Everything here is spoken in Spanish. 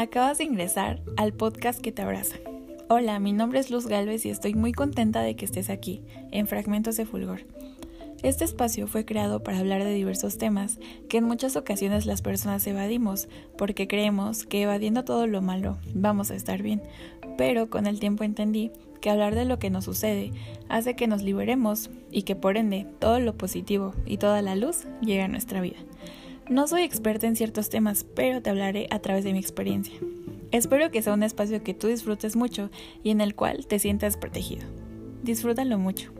Acabas de ingresar al podcast que te abraza. Hola, mi nombre es Luz Galvez y estoy muy contenta de que estés aquí, en Fragmentos de Fulgor. Este espacio fue creado para hablar de diversos temas que en muchas ocasiones las personas evadimos porque creemos que evadiendo todo lo malo vamos a estar bien, pero con el tiempo entendí que hablar de lo que nos sucede hace que nos liberemos y que por ende todo lo positivo y toda la luz llegue a nuestra vida. No soy experta en ciertos temas, pero te hablaré a través de mi experiencia. Espero que sea un espacio que tú disfrutes mucho y en el cual te sientas protegido. Disfrútalo mucho.